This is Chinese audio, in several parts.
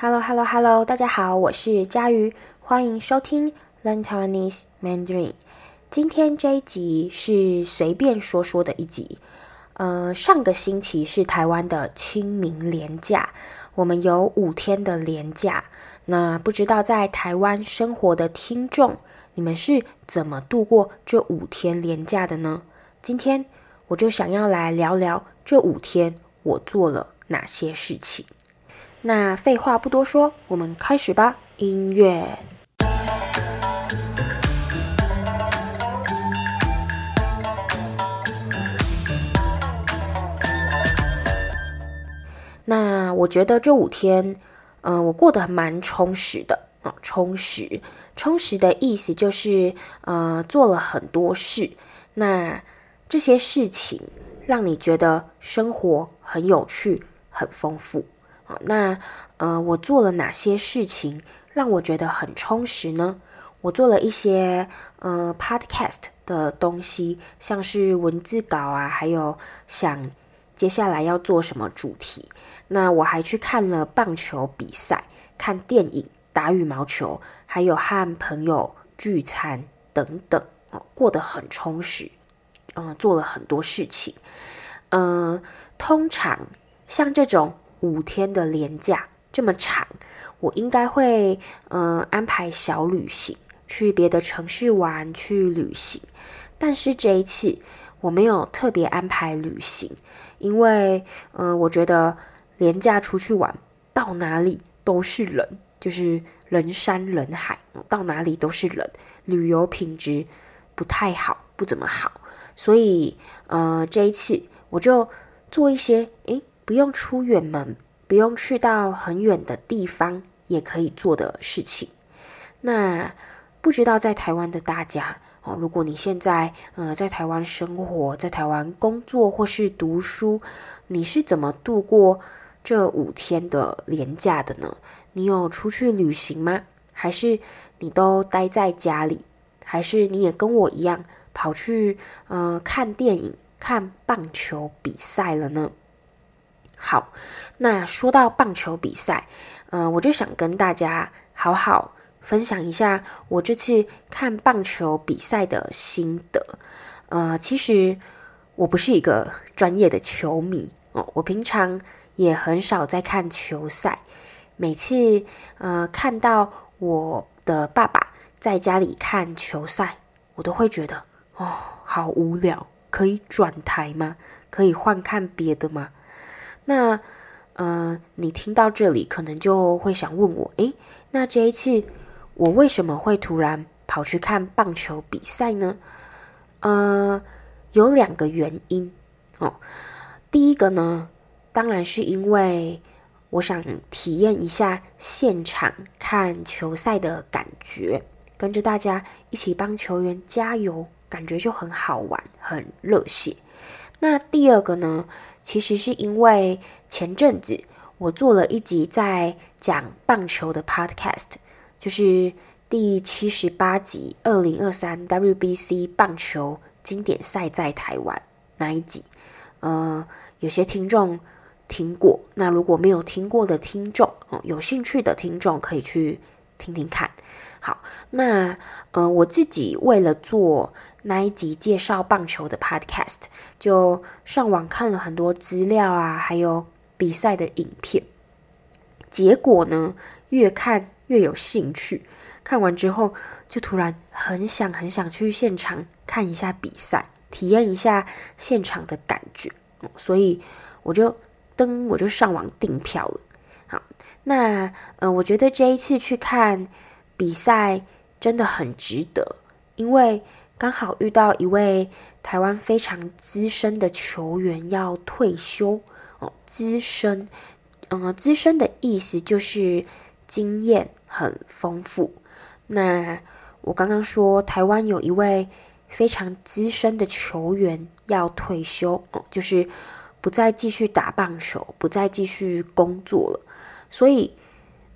Hello, Hello, Hello！大家好，我是佳瑜，欢迎收听 Learn Taiwanese Mandarin。今天这一集是随便说说的一集。呃，上个星期是台湾的清明连假，我们有五天的连假。那不知道在台湾生活的听众，你们是怎么度过这五天连假的呢？今天我就想要来聊聊这五天我做了哪些事情。那废话不多说，我们开始吧。音乐。那我觉得这五天，嗯、呃，我过得蛮充实的啊。充实，充实的意思就是，呃，做了很多事。那这些事情让你觉得生活很有趣、很丰富。那呃，我做了哪些事情让我觉得很充实呢？我做了一些呃 podcast 的东西，像是文字稿啊，还有想接下来要做什么主题。那我还去看了棒球比赛，看电影，打羽毛球，还有和朋友聚餐等等，哦，过得很充实，嗯、做了很多事情。呃，通常像这种。五天的连假这么长，我应该会呃安排小旅行，去别的城市玩，去旅行。但是这一次我没有特别安排旅行，因为呃我觉得连假出去玩，到哪里都是人，就是人山人海，到哪里都是人，旅游品质不太好，不怎么好。所以呃这一次我就做一些诶。不用出远门，不用去到很远的地方，也可以做的事情。那不知道在台湾的大家哦，如果你现在呃在台湾生活，在台湾工作或是读书，你是怎么度过这五天的连假的呢？你有出去旅行吗？还是你都待在家里？还是你也跟我一样跑去呃看电影、看棒球比赛了呢？好，那说到棒球比赛，呃，我就想跟大家好好分享一下我这次看棒球比赛的心得。呃，其实我不是一个专业的球迷哦，我平常也很少在看球赛。每次呃看到我的爸爸在家里看球赛，我都会觉得哦，好无聊，可以转台吗？可以换看别的吗？那，呃，你听到这里可能就会想问我，诶，那这一次我为什么会突然跑去看棒球比赛呢？呃，有两个原因哦。第一个呢，当然是因为我想体验一下现场看球赛的感觉，跟着大家一起帮球员加油，感觉就很好玩，很热血。那第二个呢，其实是因为前阵子我做了一集在讲棒球的 podcast，就是第七十八集二零二三 WBC 棒球经典赛在台湾那一集。呃，有些听众听过，那如果没有听过的听众，哦，有兴趣的听众可以去听听看。好，那呃，我自己为了做那一集介绍棒球的 podcast，就上网看了很多资料啊，还有比赛的影片。结果呢，越看越有兴趣，看完之后就突然很想很想去现场看一下比赛，体验一下现场的感觉。所以我就登，我就上网订票了。好，那呃，我觉得这一次去看。比赛真的很值得，因为刚好遇到一位台湾非常资深的球员要退休哦。资深，嗯、呃，资深的意思就是经验很丰富。那我刚刚说台湾有一位非常资深的球员要退休哦，就是不再继续打棒球，不再继续工作了。所以，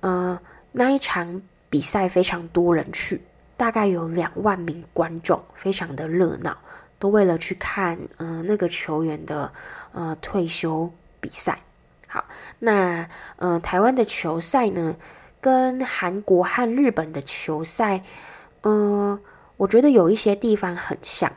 呃，那一场。比赛非常多人去，大概有两万名观众，非常的热闹，都为了去看呃那个球员的呃退休比赛。好，那呃，台湾的球赛呢，跟韩国和日本的球赛，呃，我觉得有一些地方很像，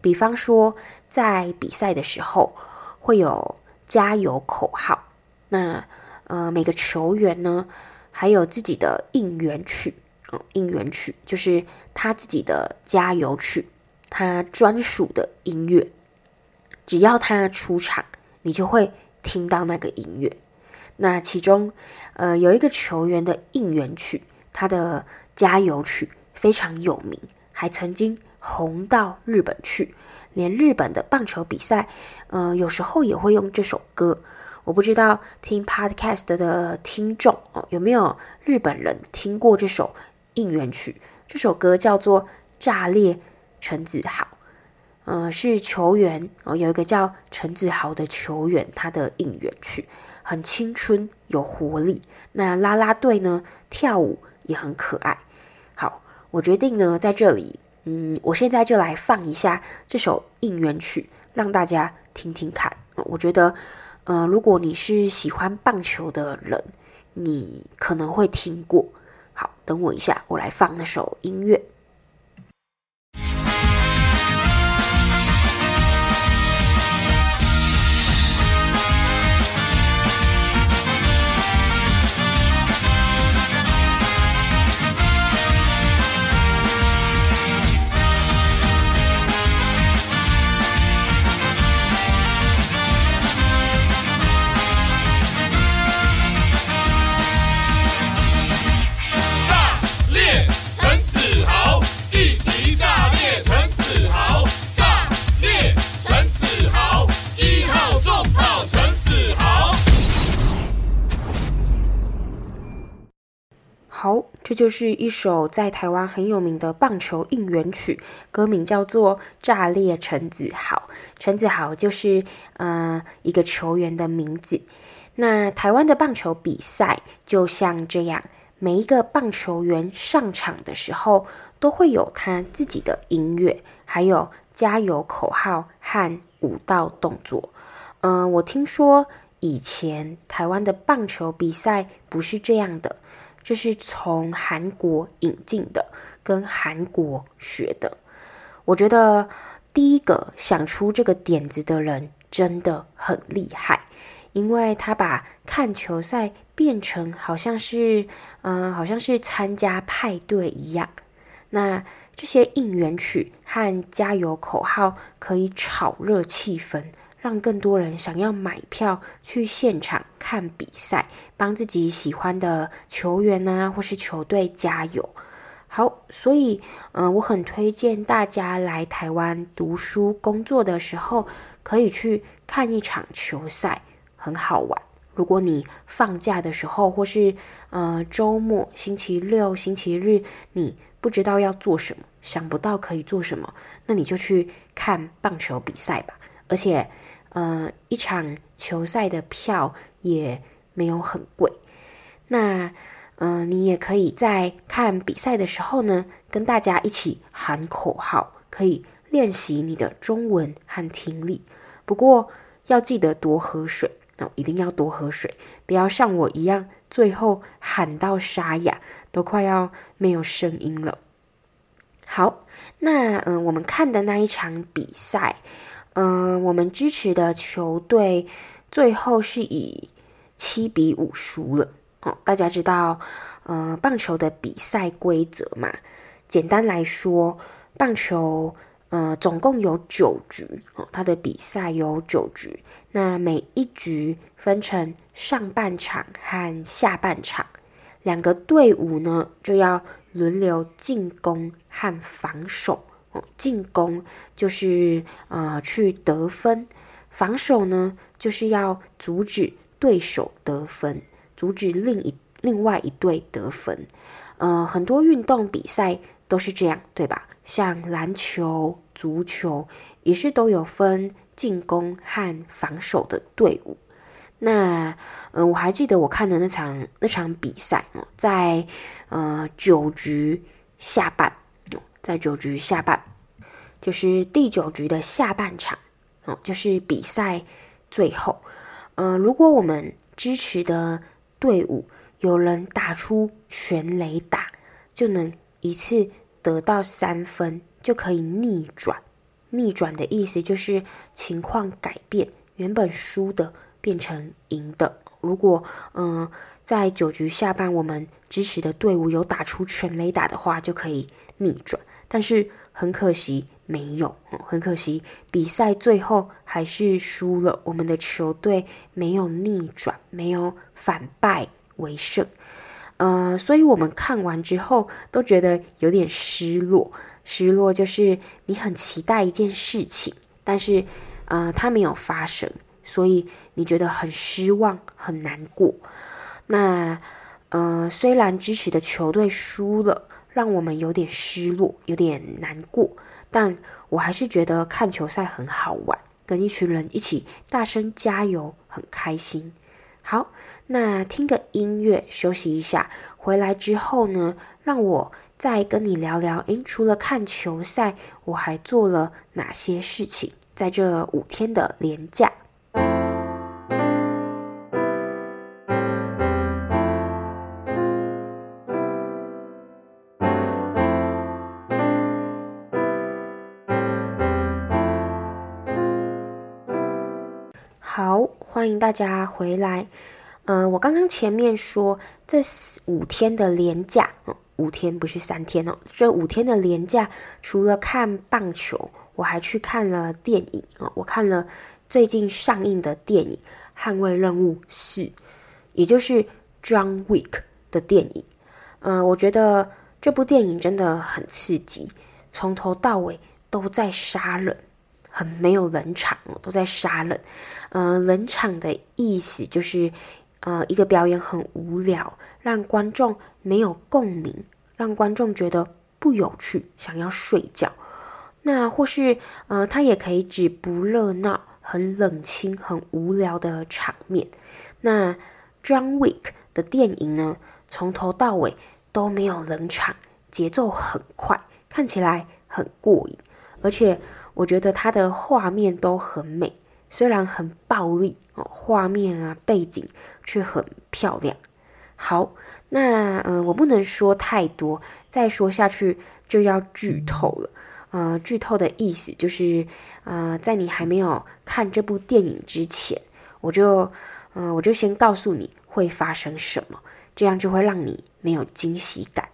比方说在比赛的时候会有加油口号，那呃，每个球员呢，还有自己的应援曲。哦，应援曲就是他自己的加油曲，他专属的音乐。只要他出场，你就会听到那个音乐。那其中，呃，有一个球员的应援曲，他的加油曲非常有名，还曾经红到日本去，连日本的棒球比赛，呃，有时候也会用这首歌。我不知道听 Podcast 的听众哦，有没有日本人听过这首？应援曲，这首歌叫做《炸裂陈子豪》，呃，是球员哦，有一个叫陈子豪的球员，他的应援曲很青春有活力。那啦啦队呢，跳舞也很可爱。好，我决定呢，在这里，嗯，我现在就来放一下这首应援曲，让大家听听看。我觉得，呃，如果你是喜欢棒球的人，你可能会听过。好，等我一下，我来放那首音乐。就是一首在台湾很有名的棒球应援曲，歌名叫做《炸裂陈子豪》。陈子豪就是呃一个球员的名字。那台湾的棒球比赛就像这样，每一个棒球员上场的时候都会有他自己的音乐，还有加油口号和舞蹈动作。嗯、呃，我听说以前台湾的棒球比赛不是这样的。这是从韩国引进的，跟韩国学的。我觉得第一个想出这个点子的人真的很厉害，因为他把看球赛变成好像是，嗯、好像是参加派对一样。那这些应援曲和加油口号可以炒热气氛。让更多人想要买票去现场看比赛，帮自己喜欢的球员啊，或是球队加油。好，所以，嗯、我很推荐大家来台湾读书、工作的时候，可以去看一场球赛，很好玩。如果你放假的时候，或是呃周末、星期六、星期日，你不知道要做什么，想不到可以做什么，那你就去看棒球比赛吧。而且，呃，一场球赛的票也没有很贵。那，呃，你也可以在看比赛的时候呢，跟大家一起喊口号，可以练习你的中文和听力。不过要记得多喝水哦，一定要多喝水，不要像我一样，最后喊到沙哑，都快要没有声音了。好，那，嗯、呃，我们看的那一场比赛。嗯、我们支持的球队最后是以七比五输了。哦，大家知道，呃，棒球的比赛规则嘛？简单来说，棒球呃总共有九局，哦，它的比赛有九局。那每一局分成上半场和下半场，两个队伍呢就要轮流进攻和防守。进攻就是呃去得分，防守呢就是要阻止对手得分，阻止另一另外一队得分。呃，很多运动比赛都是这样，对吧？像篮球、足球也是都有分进攻和防守的队伍。那呃，我还记得我看的那场那场比赛哦，在呃九局下半。在九局下半，就是第九局的下半场，哦，就是比赛最后。呃，如果我们支持的队伍有人打出全垒打，就能一次得到三分，就可以逆转。逆转的意思就是情况改变，原本输的变成赢的。如果嗯、呃，在九局下半我们支持的队伍有打出全垒打的话，就可以逆转。但是很可惜没有，很可惜比赛最后还是输了。我们的球队没有逆转，没有反败为胜。呃，所以我们看完之后都觉得有点失落。失落就是你很期待一件事情，但是呃，它没有发生，所以你觉得很失望、很难过。那呃，虽然支持的球队输了，让我们有点失落、有点难过，但我还是觉得看球赛很好玩，跟一群人一起大声加油，很开心。好，那听个音乐休息一下，回来之后呢，让我再跟你聊聊。诶，除了看球赛，我还做了哪些事情？在这五天的连假。欢迎大家回来。呃，我刚刚前面说这五天的连假，哦，五天不是三天哦。这五天的连假，除了看棒球，我还去看了电影啊，我看了最近上映的电影《捍卫任务四》，也就是 John Wick 的电影。呃，我觉得这部电影真的很刺激，从头到尾都在杀人。很没有冷场，都在杀人。呃，冷场的意思就是，呃，一个表演很无聊，让观众没有共鸣，让观众觉得不有趣，想要睡觉。那或是，呃，它也可以指不热闹、很冷清、很无聊的场面。那 John Wick 的电影呢，从头到尾都没有冷场，节奏很快，看起来很过瘾，而且。我觉得它的画面都很美，虽然很暴力哦，画面啊背景却很漂亮。好，那呃我不能说太多，再说下去就要剧透了。呃，剧透的意思就是，呃，在你还没有看这部电影之前，我就呃我就先告诉你会发生什么，这样就会让你没有惊喜感。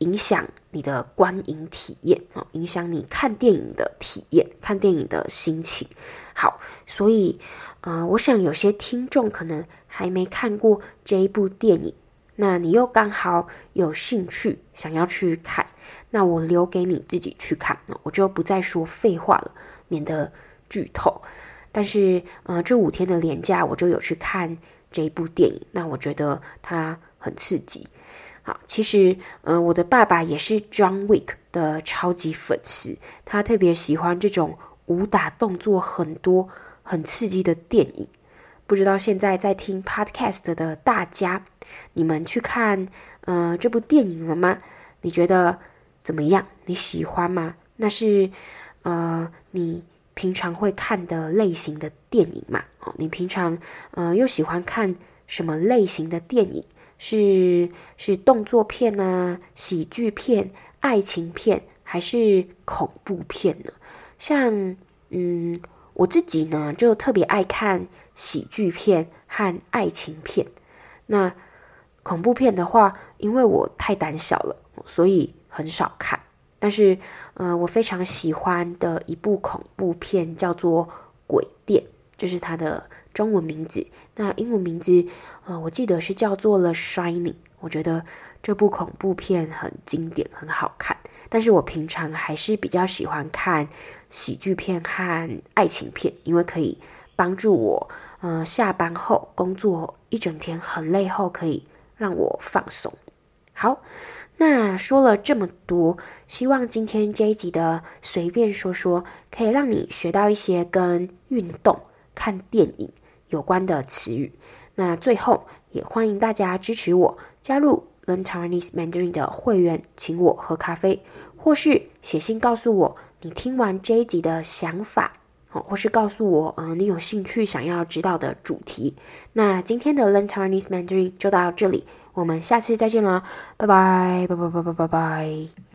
影响你的观影体验啊，影响你看电影的体验，看电影的心情。好，所以呃，我想有些听众可能还没看过这一部电影，那你又刚好有兴趣想要去看，那我留给你自己去看，我就不再说废话了，免得剧透。但是呃，这五天的连假我就有去看这一部电影，那我觉得它很刺激。好，其实，呃，我的爸爸也是 John Wick 的超级粉丝，他特别喜欢这种武打动作很多、很刺激的电影。不知道现在在听 Podcast 的大家，你们去看呃这部电影了吗？你觉得怎么样？你喜欢吗？那是呃你平常会看的类型的电影嘛？哦，你平常呃又喜欢看什么类型的电影？是是动作片呢、啊，喜剧片、爱情片，还是恐怖片呢？像嗯，我自己呢就特别爱看喜剧片和爱情片。那恐怖片的话，因为我太胆小了，所以很少看。但是，呃，我非常喜欢的一部恐怖片叫做《鬼店》，这是它的。中文名字，那英文名字，呃，我记得是叫做《了 Shining》。我觉得这部恐怖片很经典，很好看。但是我平常还是比较喜欢看喜剧片和爱情片，因为可以帮助我，呃，下班后工作一整天很累后，可以让我放松。好，那说了这么多，希望今天这一集的随便说说，可以让你学到一些跟运动。看电影有关的词语，那最后也欢迎大家支持我加入 Learn Taiwanese Mandarin 的会员，请我喝咖啡，或是写信告诉我你听完这一集的想法或是告诉我，嗯、你有兴趣想要知道的主题。那今天的 Learn Taiwanese Mandarin 就到这里，我们下次再见了，拜拜，拜拜拜拜拜拜。